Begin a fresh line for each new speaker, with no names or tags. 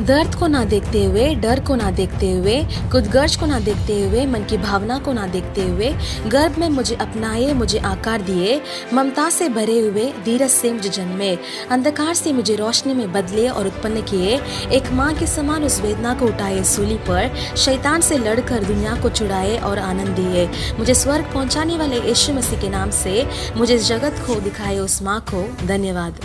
दर्द को ना देखते हुए, डर को ना देखते हुए, खुदगर्ज को ना देखते हुए, मन की भावना को ना देखते हुए, गर्भ में मुझे अपनाए, मुझे आकार दिए, ममता से भरे हुए, धीरज से मुझे जन्मे, अंधकार से मुझे रोशनी में बदले और उत्पन्न किए, एक माँ के समान उस वेदना को उठाए, सूली पर शैतान से लड़कर दुनिया को छुड़ाए और आनंद दिए। मुझे स्वर्ग पहुँचाने वाले यीशु मसीह के नाम से मुझे इस जगत को दिखाए उस माँ को, धन्यवाद।